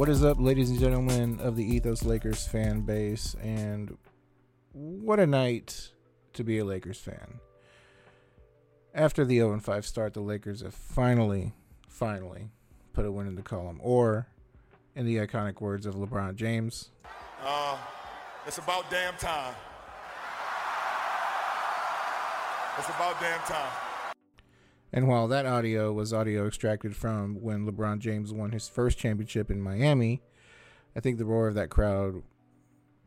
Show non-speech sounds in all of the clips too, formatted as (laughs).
What is up, ladies and gentlemen of the Ethos Lakers fan base? And what a night to be a Lakers fan. After the 0 5 start, the Lakers have finally, finally put a win in the column. Or, in the iconic words of LeBron James, uh, it's about damn time. It's about damn time. And while that audio was audio extracted from when LeBron James won his first championship in Miami, I think the roar of that crowd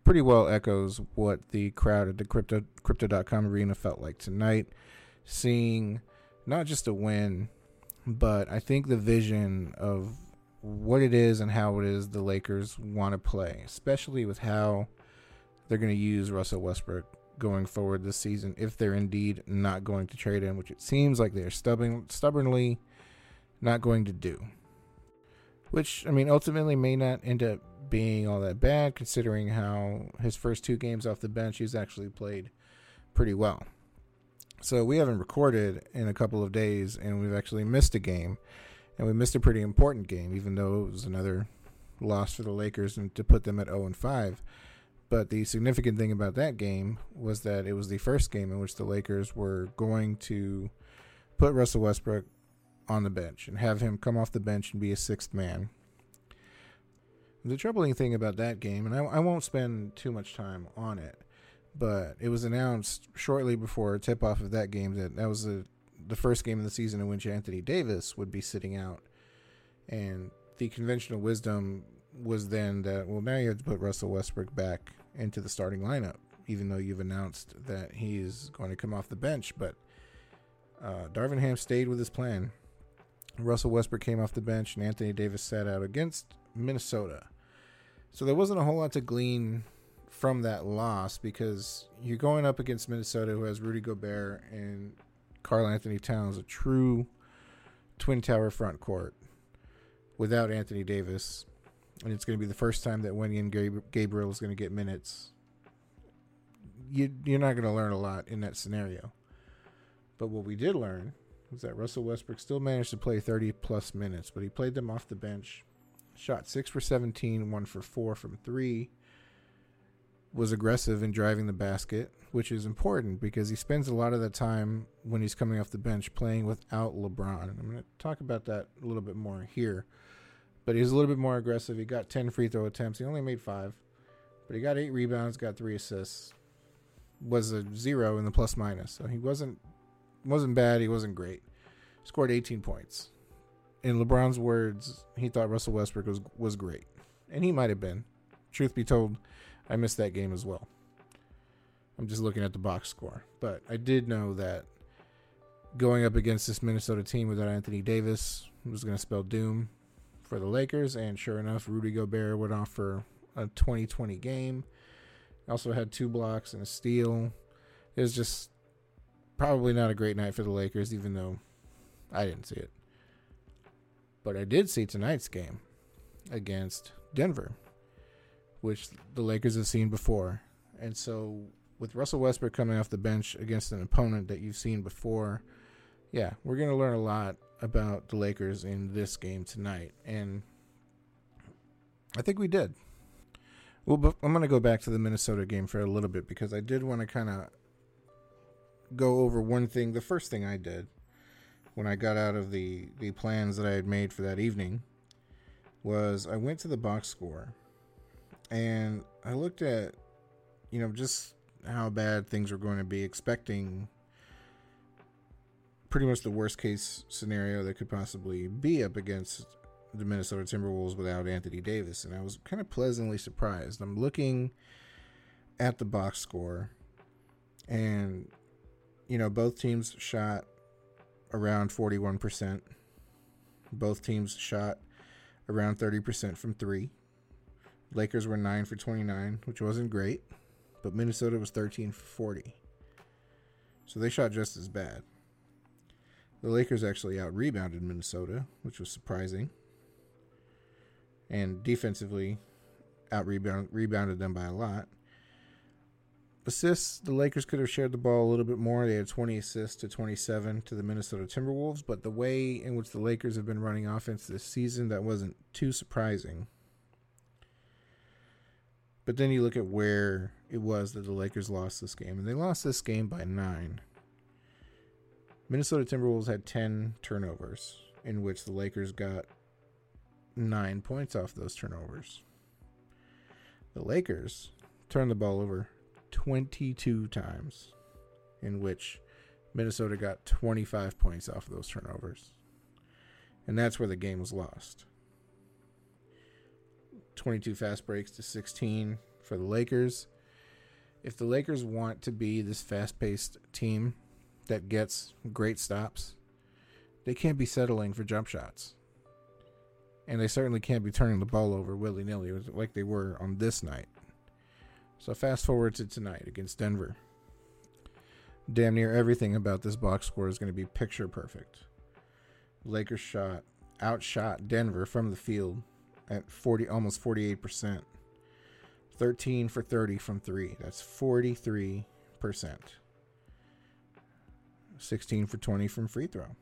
pretty well echoes what the crowd at the crypto crypto.com arena felt like tonight, seeing not just a win, but I think the vision of what it is and how it is the Lakers want to play, especially with how they're going to use Russell Westbrook going forward this season if they're indeed not going to trade him, which it seems like they're stubborn, stubbornly not going to do. Which, I mean, ultimately may not end up being all that bad considering how his first two games off the bench he's actually played pretty well. So we haven't recorded in a couple of days and we've actually missed a game. And we missed a pretty important game, even though it was another loss for the Lakers and to put them at 0 and 5. But the significant thing about that game was that it was the first game in which the Lakers were going to put Russell Westbrook on the bench and have him come off the bench and be a sixth man. The troubling thing about that game, and I, I won't spend too much time on it, but it was announced shortly before tip off of that game that that was the, the first game of the season in which Anthony Davis would be sitting out. And the conventional wisdom was then that, well, now you have to put Russell Westbrook back into the starting lineup, even though you've announced that he's going to come off the bench. But uh, Darvin Ham stayed with his plan. Russell Westbrook came off the bench, and Anthony Davis sat out against Minnesota. So there wasn't a whole lot to glean from that loss because you're going up against Minnesota, who has Rudy Gobert and Karl-Anthony Towns, a true twin tower front court without Anthony Davis and it's going to be the first time that Wenyen Gabriel is going to get minutes. You, you're not going to learn a lot in that scenario. But what we did learn was that Russell Westbrook still managed to play 30 plus minutes, but he played them off the bench. Shot 6 for 17, 1 for 4 from 3. Was aggressive in driving the basket, which is important because he spends a lot of the time when he's coming off the bench playing without LeBron. And I'm going to talk about that a little bit more here but he was a little bit more aggressive. He got 10 free throw attempts. He only made five, but he got eight rebounds, got three assists. Was a zero in the plus minus, so he wasn't wasn't bad. He wasn't great. Scored 18 points. In LeBron's words, he thought Russell Westbrook was was great, and he might have been. Truth be told, I missed that game as well. I'm just looking at the box score, but I did know that going up against this Minnesota team without Anthony Davis was going to spell doom for the Lakers, and sure enough, Rudy Gobert went off for a 2020 game. Also had two blocks and a steal. It was just probably not a great night for the Lakers, even though I didn't see it. But I did see tonight's game against Denver, which the Lakers have seen before. And so, with Russell Westbrook coming off the bench against an opponent that you've seen before, yeah, we're going to learn a lot about the Lakers in this game tonight, and I think we did. Well, I'm going to go back to the Minnesota game for a little bit because I did want to kind of go over one thing. The first thing I did when I got out of the the plans that I had made for that evening was I went to the box score and I looked at you know just how bad things were going to be, expecting pretty much the worst case scenario that could possibly be up against the Minnesota Timberwolves without Anthony Davis. And I was kind of pleasantly surprised. I'm looking at the box score, and, you know, both teams shot around 41%. Both teams shot around 30% from three. Lakers were 9 for 29, which wasn't great, but Minnesota was 13 for 40. So they shot just as bad. The Lakers actually out rebounded Minnesota, which was surprising. And defensively, out rebounded them by a lot. Assists, the Lakers could have shared the ball a little bit more. They had 20 assists to 27 to the Minnesota Timberwolves, but the way in which the Lakers have been running offense this season, that wasn't too surprising. But then you look at where it was that the Lakers lost this game, and they lost this game by nine. Minnesota Timberwolves had 10 turnovers, in which the Lakers got nine points off those turnovers. The Lakers turned the ball over 22 times, in which Minnesota got 25 points off of those turnovers. And that's where the game was lost. 22 fast breaks to 16 for the Lakers. If the Lakers want to be this fast paced team that gets great stops, they can't be settling for jump shots. And they certainly can't be turning the ball over willy nilly like they were on this night. So fast forward to tonight against Denver. Damn near everything about this box score is going to be picture perfect. Lakers shot outshot Denver from the field at 40 almost 48%. 13 for 30 from 3. That's 43%. 16 for 20 from free throw.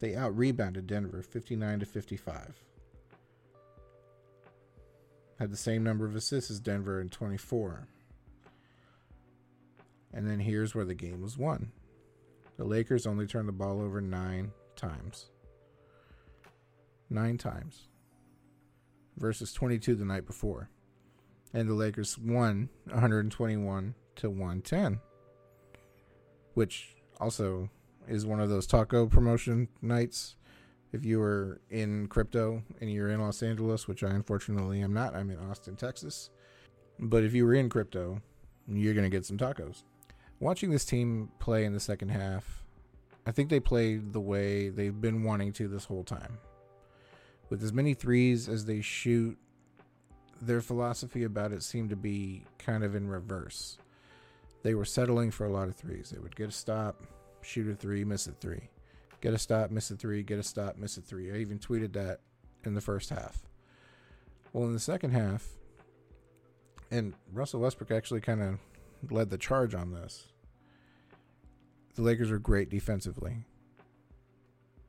They out rebounded Denver 59 to 55. Had the same number of assists as Denver in 24. And then here's where the game was won. The Lakers only turned the ball over 9 times. 9 times versus 22 the night before. And the Lakers won 121 to 110, which also is one of those taco promotion nights. If you were in crypto and you're in Los Angeles, which I unfortunately am not, I'm in Austin, Texas. But if you were in crypto, you're going to get some tacos. Watching this team play in the second half, I think they played the way they've been wanting to this whole time with as many threes as they shoot, their philosophy about it seemed to be kind of in reverse. They were settling for a lot of threes. They would get a stop, shoot a three, miss a three. Get a stop, miss a three, get a stop, miss a three. I even tweeted that in the first half. Well, in the second half, and Russell Westbrook actually kind of led the charge on this. The Lakers are great defensively.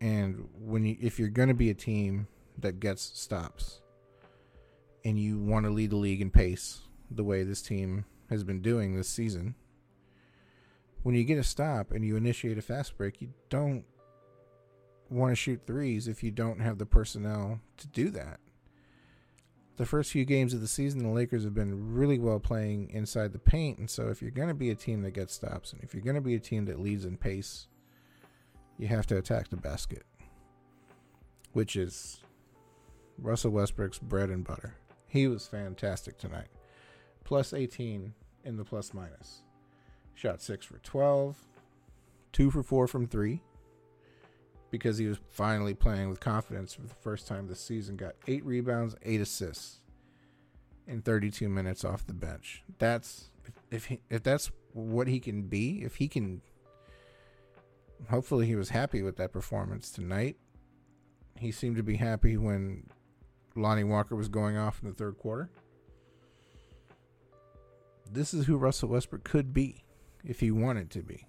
And when you if you're going to be a team that gets stops and you want to lead the league in pace the way this team has been doing this season, when you get a stop and you initiate a fast break, you don't want to shoot threes if you don't have the personnel to do that. The first few games of the season, the Lakers have been really well playing inside the paint. And so, if you're going to be a team that gets stops and if you're going to be a team that leads in pace, you have to attack the basket, which is Russell Westbrook's bread and butter. He was fantastic tonight. Plus 18 in the plus minus. Shot 6 for 12, 2 for 4 from 3 because he was finally playing with confidence for the first time this season. Got 8 rebounds, 8 assists in 32 minutes off the bench. That's if if, he, if that's what he can be, if he can hopefully he was happy with that performance tonight. He seemed to be happy when Lonnie Walker was going off in the third quarter. This is who Russell Westbrook could be if he wanted to be.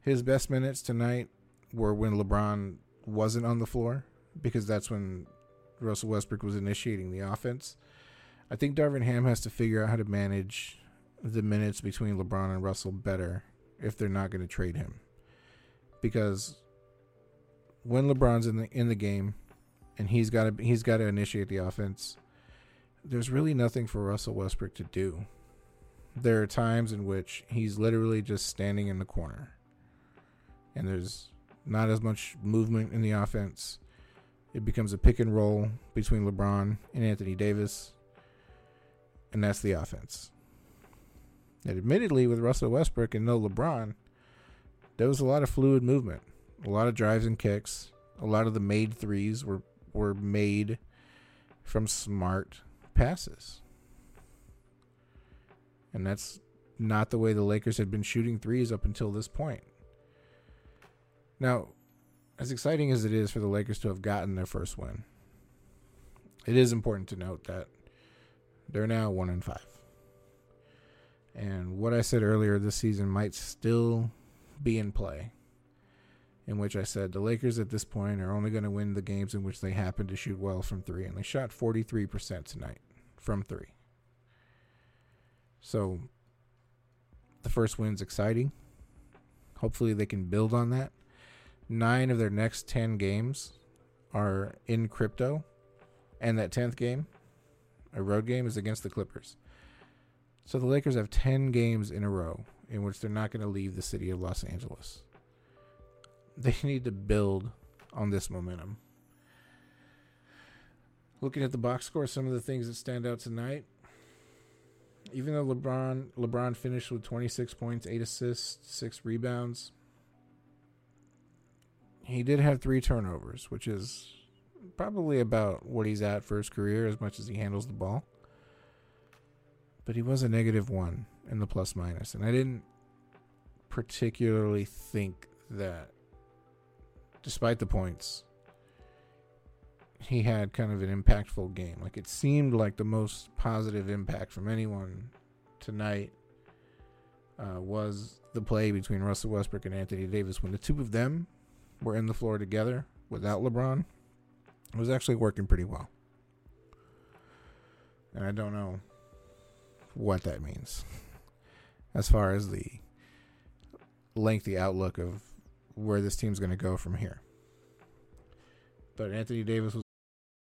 His best minutes tonight were when LeBron wasn't on the floor because that's when Russell Westbrook was initiating the offense. I think Darvin Ham has to figure out how to manage the minutes between LeBron and Russell better if they're not going to trade him. Because when LeBron's in the in the game, and he's got to he's got to initiate the offense. There's really nothing for Russell Westbrook to do. There are times in which he's literally just standing in the corner, and there's not as much movement in the offense. It becomes a pick and roll between LeBron and Anthony Davis, and that's the offense. And admittedly, with Russell Westbrook and no LeBron, there was a lot of fluid movement, a lot of drives and kicks. A lot of the made threes were were made from smart passes. And that's not the way the Lakers had been shooting threes up until this point. Now, as exciting as it is for the Lakers to have gotten their first win, it is important to note that they're now 1 and 5. And what I said earlier this season might still be in play in which I said the Lakers at this point are only going to win the games in which they happen to shoot well from three, and they shot 43% tonight from three. So the first win's exciting. Hopefully they can build on that. Nine of their next 10 games are in crypto. And that 10th game, a road game, is against the Clippers. So the Lakers have 10 games in a row in which they're not going to leave the city of Los Angeles. They (laughs) need to build on this momentum. Looking at the box score, some of the things that stand out tonight. Even though LeBron LeBron finished with 26 points, 8 assists, 6 rebounds, he did have 3 turnovers, which is probably about what he's at for his career as much as he handles the ball. But he was a negative 1 in the plus minus, and I didn't particularly think that despite the points he had kind of an impactful game. Like it seemed like the most positive impact from anyone tonight uh, was the play between Russell Westbrook and Anthony Davis when the two of them were in the floor together without LeBron. It was actually working pretty well. And I don't know what that means (laughs) as far as the lengthy outlook of where this team's going to go from here. But Anthony Davis was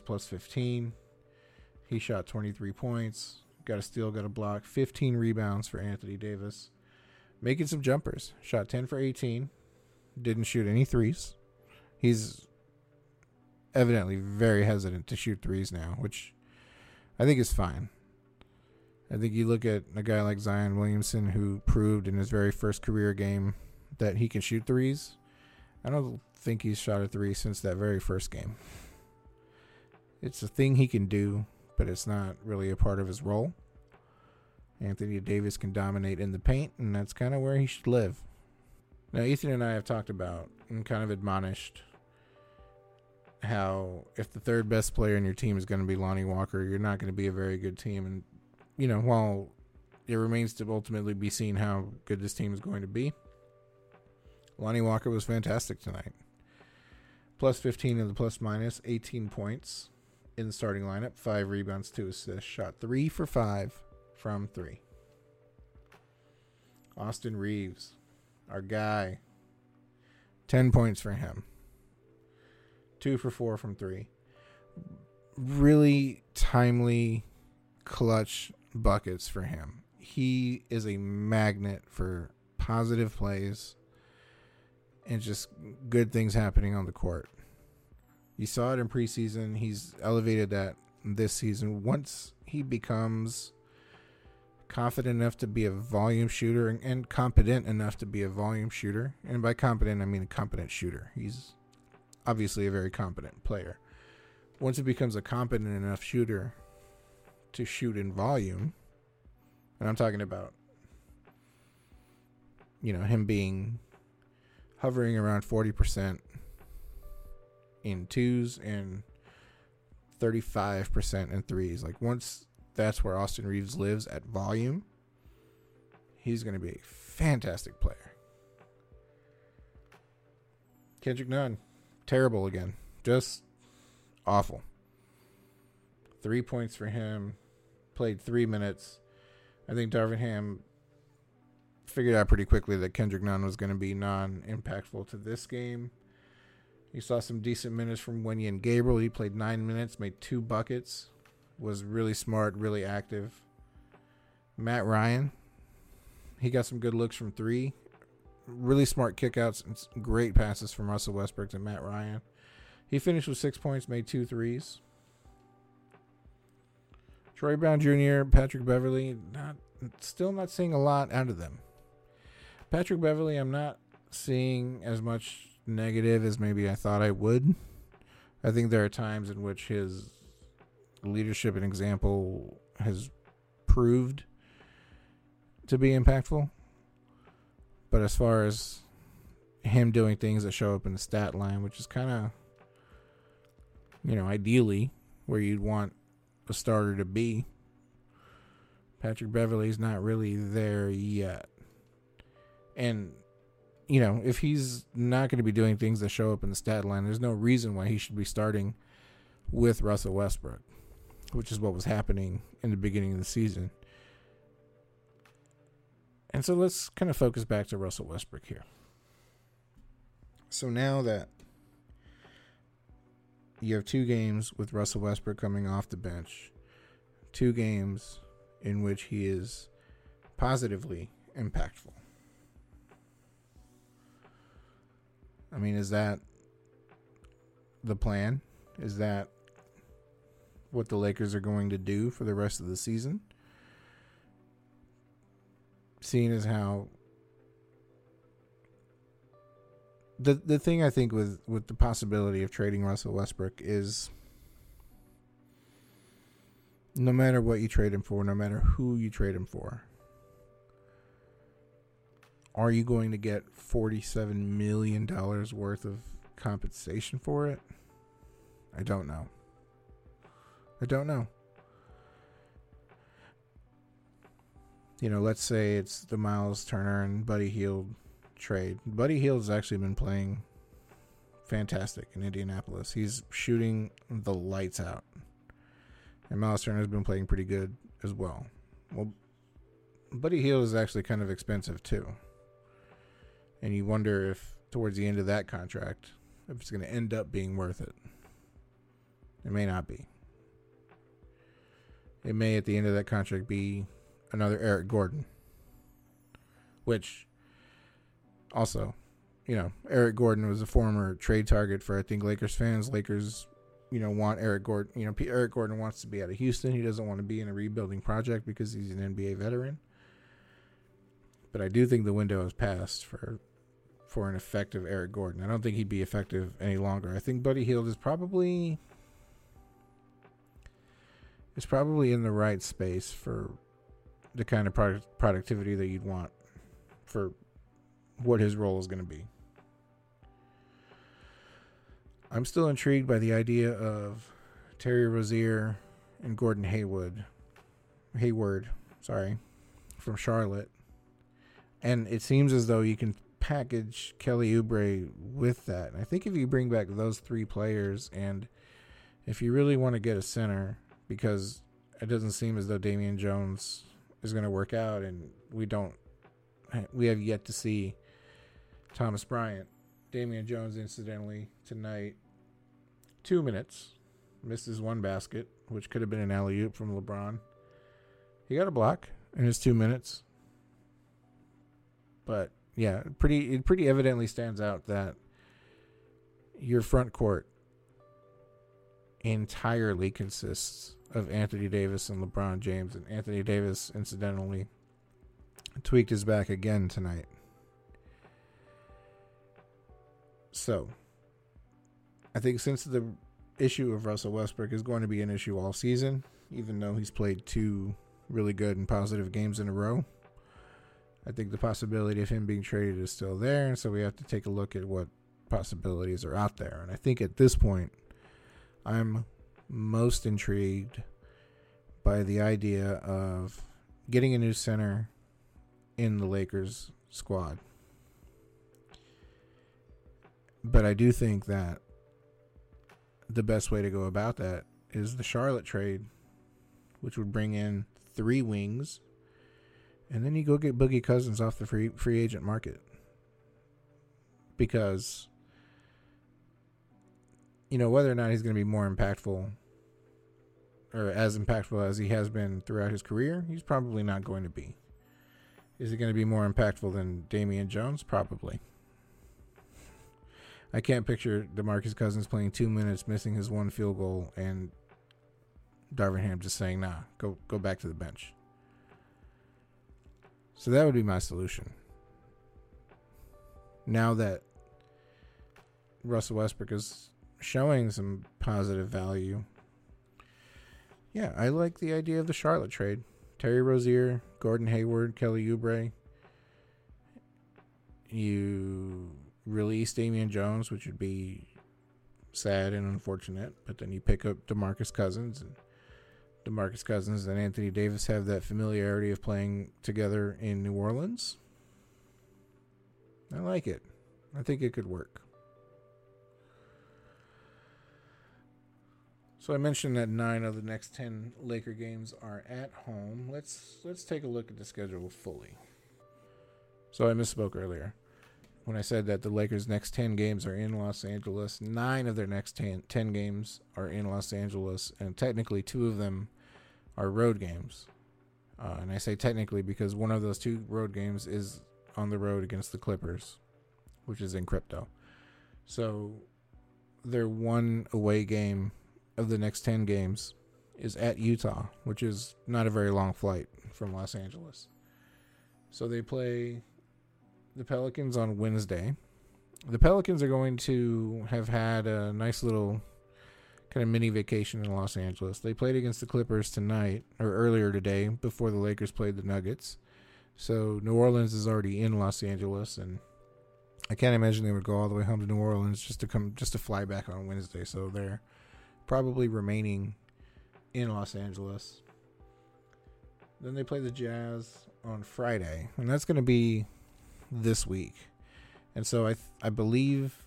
Plus 15. He shot 23 points, got a steal, got a block, 15 rebounds for Anthony Davis. Making some jumpers. Shot 10 for 18. Didn't shoot any threes. He's evidently very hesitant to shoot threes now, which I think is fine. I think you look at a guy like Zion Williamson who proved in his very first career game that he can shoot threes. I don't think he's shot a three since that very first game. It's a thing he can do, but it's not really a part of his role. Anthony Davis can dominate in the paint, and that's kind of where he should live. Now, Ethan and I have talked about and kind of admonished how if the third best player in your team is going to be Lonnie Walker, you're not going to be a very good team. And, you know, while it remains to ultimately be seen how good this team is going to be, Lonnie Walker was fantastic tonight. Plus 15 in the plus minus, 18 points in the starting lineup, five rebounds, two assists, shot three for five from three. Austin Reaves, our guy, 10 points for him, two for four from three. Really timely, clutch buckets for him. He is a magnet for positive plays and just good things happening on the court. You saw it in preseason. He's elevated that this season. Once he becomes confident enough to be a volume shooter and, and, competent enough to be a volume shooter, and by competent I mean a competent shooter. He's obviously a very competent player. Once he becomes a competent enough shooter to shoot in volume, and I'm talking about you know him being hovering around 40% in twos and 35% in threes. Like once that's where Austin Reaves lives at volume, he's going to be a fantastic player. Kendrick Nunn, terrible again. Just awful. Three points for him. Played three minutes. I think Darvin Ham figured out pretty quickly that Kendrick Nunn was going to be non impactful to this game. He saw some decent minutes from Wenyen Gabriel. He played nine minutes, made two buckets, was really smart, really active. Matt Ryan, he got some good looks from three. Really smart kickouts and great passes from Russell Westbrook to Matt Ryan. He finished with six points, made two threes. Troy Brown Jr., Patrick Beverley, not still not seeing a lot out of them. Patrick Beverley, I'm not seeing as much negative as maybe I thought I would. I think there are times in which his leadership and example has proved to be impactful. But as far as him doing things that show up in the stat line, which is kind of, you know, ideally where you'd want a starter to be, Patrick Beverley's not really there yet. And, you know, if he's not going to be doing things that show up in the stat line, there's no reason why he should be starting with Russell Westbrook, which is what was happening in the beginning of the season. And so let's kind of focus back to Russell Westbrook here. So now that you have two games with Russell Westbrook coming off the bench, two games in which he is positively impactful. I mean, is that the plan? Is that what the Lakers are going to do for the rest of the season? Seeing as how the the thing I think with with the possibility of trading Russell Westbrook is no matter what you trade him for, no matter who you trade him for, are you going to get $47 million worth of compensation for it? I don't know. I don't know. You know, let's say it's the Miles Turner and Buddy Hield trade. Buddy Hield has actually been playing fantastic in Indianapolis. He's shooting the lights out. And Miles Turner has been playing pretty good as well. Well, Buddy Hield is actually kind of expensive too. And you wonder if towards the end of that contract, if it's going to end up being worth it. It may not be. It may at the end of that contract be another Eric Gordon. Which also, you know, Eric Gordon was a former trade target for I think Lakers fans. Lakers you know, want Eric Gordon. You know, Eric Gordon wants to be out of Houston. He doesn't want to be in a rebuilding project because he's an NBA veteran. But I do think the window has passed for for an effective Eric Gordon. I don't think he'd be effective any longer. I think Buddy Hield is probably is probably in the right space for the kind of product, productivity that you'd want for what his role is going to be. I'm still intrigued by the idea of Terry Rozier and Gordon Haywood, Hayward, sorry, from Charlotte. And it seems as though you can package Kelly Oubre with that. And I think if you bring back those three players and if you really want to get a center, because it doesn't seem as though Damian Jones is going to work out, and we don't, we have yet to see Thomas Bryant Damian Jones, incidentally, tonight, two minutes, misses one basket, which could have been an alley oop from LeBron. He got a block in his two minutes, but yeah, pretty it pretty evidently stands out that your front court entirely consists of Anthony Davis and LeBron James, and Anthony Davis, incidentally, tweaked his back again tonight. So, I think since the issue of Russell Westbrook is going to be an issue all season, even though he's played two really good and positive games in a row, I think the possibility of him being traded is still there. And so we have to take a look at what possibilities are out there. And I think at this point, I'm most intrigued by the idea of getting a new center in the Lakers squad. But I do think that the best way to go about that is the Charlotte trade, which would bring in three wings, and then you go get Boogie Cousins off the free free agent market. Because you know whether or not he's going to be more impactful or as impactful as he has been throughout his career, he's probably not going to be. Is he going to be more impactful than Damian Jones? Probably. I can't picture DeMarcus Cousins playing two minutes, missing his one field goal, and Darvin Ham just saying, "Nah, go go back to the bench." So that would be my solution. Now that Russell Westbrook is showing some positive value, yeah, I like the idea of the Charlotte trade. Terry Rozier, Gordon Hayward, Kelly Oubre. You release Damian Jones, which would be sad and unfortunate, but then you pick up DeMarcus Cousins and DeMarcus Cousins and Anthony Davis have that familiarity of playing together in New Orleans. I like it. I think it could work. So I mentioned that nine of the next ten Laker games are at home. Let's let's take a look at the schedule fully. So I misspoke earlier when I said that the Lakers' next ten games are in Los Angeles. Nine of their next 10, 10 games are in Los Angeles, and technically two of them are road games. Uh, and I say technically because one of those two road games is on the road against the Clippers, which is in crypto. So their one away game of the next 10 games is at Utah, which is not a very long flight from Los Angeles. So they play the Pelicans on Wednesday. The Pelicans are going to have had a nice little of mini vacation in Los Angeles. They played against the Clippers tonight or earlier today before the Lakers played the Nuggets. So New Orleans is already in Los Angeles and I can't imagine they would go all the way home to New Orleans just to come just to fly back on Wednesday. So they're probably remaining in Los Angeles. Then they play the Jazz on Friday, and that's going to be this week. And so I th- I believe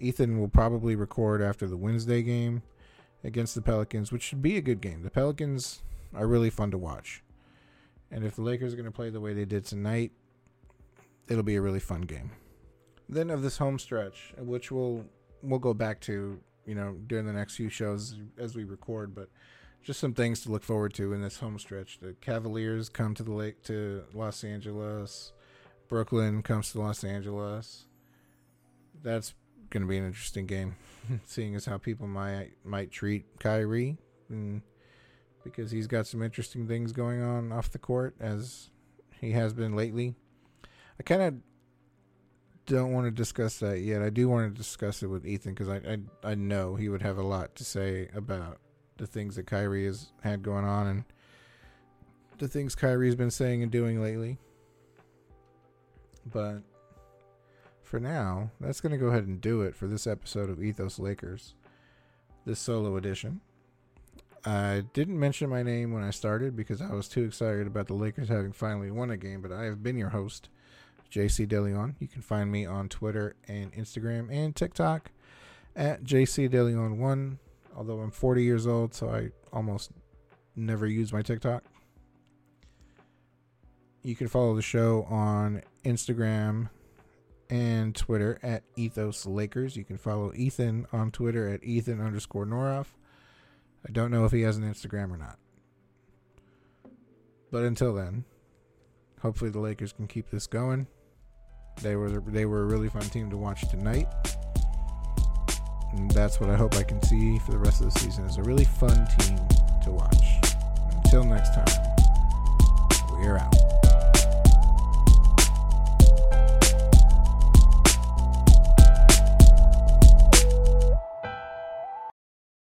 Ethan will probably record after the Wednesday game against the Pelicans, which should be a good game. The Pelicans are really fun to watch. And if the Lakers are going to play the way they did tonight, it'll be a really fun game. Then of this home stretch, which we'll we'll go back to you know, during the next few shows as we record, but just some things to look forward to in this home stretch. The Cavaliers come to the lake to Los Angeles. Brooklyn comes to Los Angeles. That's going to be an interesting game, (laughs) seeing as how people might might treat Kyrie, and because he's got some interesting things going on off the court as he has been lately. I kind of don't want to discuss that yet. I do want to discuss it with Ethan because I, I I know he would have a lot to say about the things that Kyrie has had going on and the things Kyrie's been saying and doing lately. But for now, that's going to go ahead and do it for this episode of Ethos Lakers, this solo edition. I didn't mention my name when I started because I was too excited about the Lakers having finally won a game, but I have been your host JC DeLeon. You can find me on Twitter and Instagram and TikTok at JC DeLeon1. Although I'm 40 years old, so I almost never use my TikTok. You can follow the show on Instagram and Twitter at Ethos Lakers. You can follow Ethan on Twitter at Ethan underscore Noroff. I don't know if he has an Instagram or not. But until then, hopefully the Lakers can keep this going. They were they were a really fun team to watch tonight. And that's what I hope I can see for the rest of the season is a really fun team to watch. Until next time, we're out.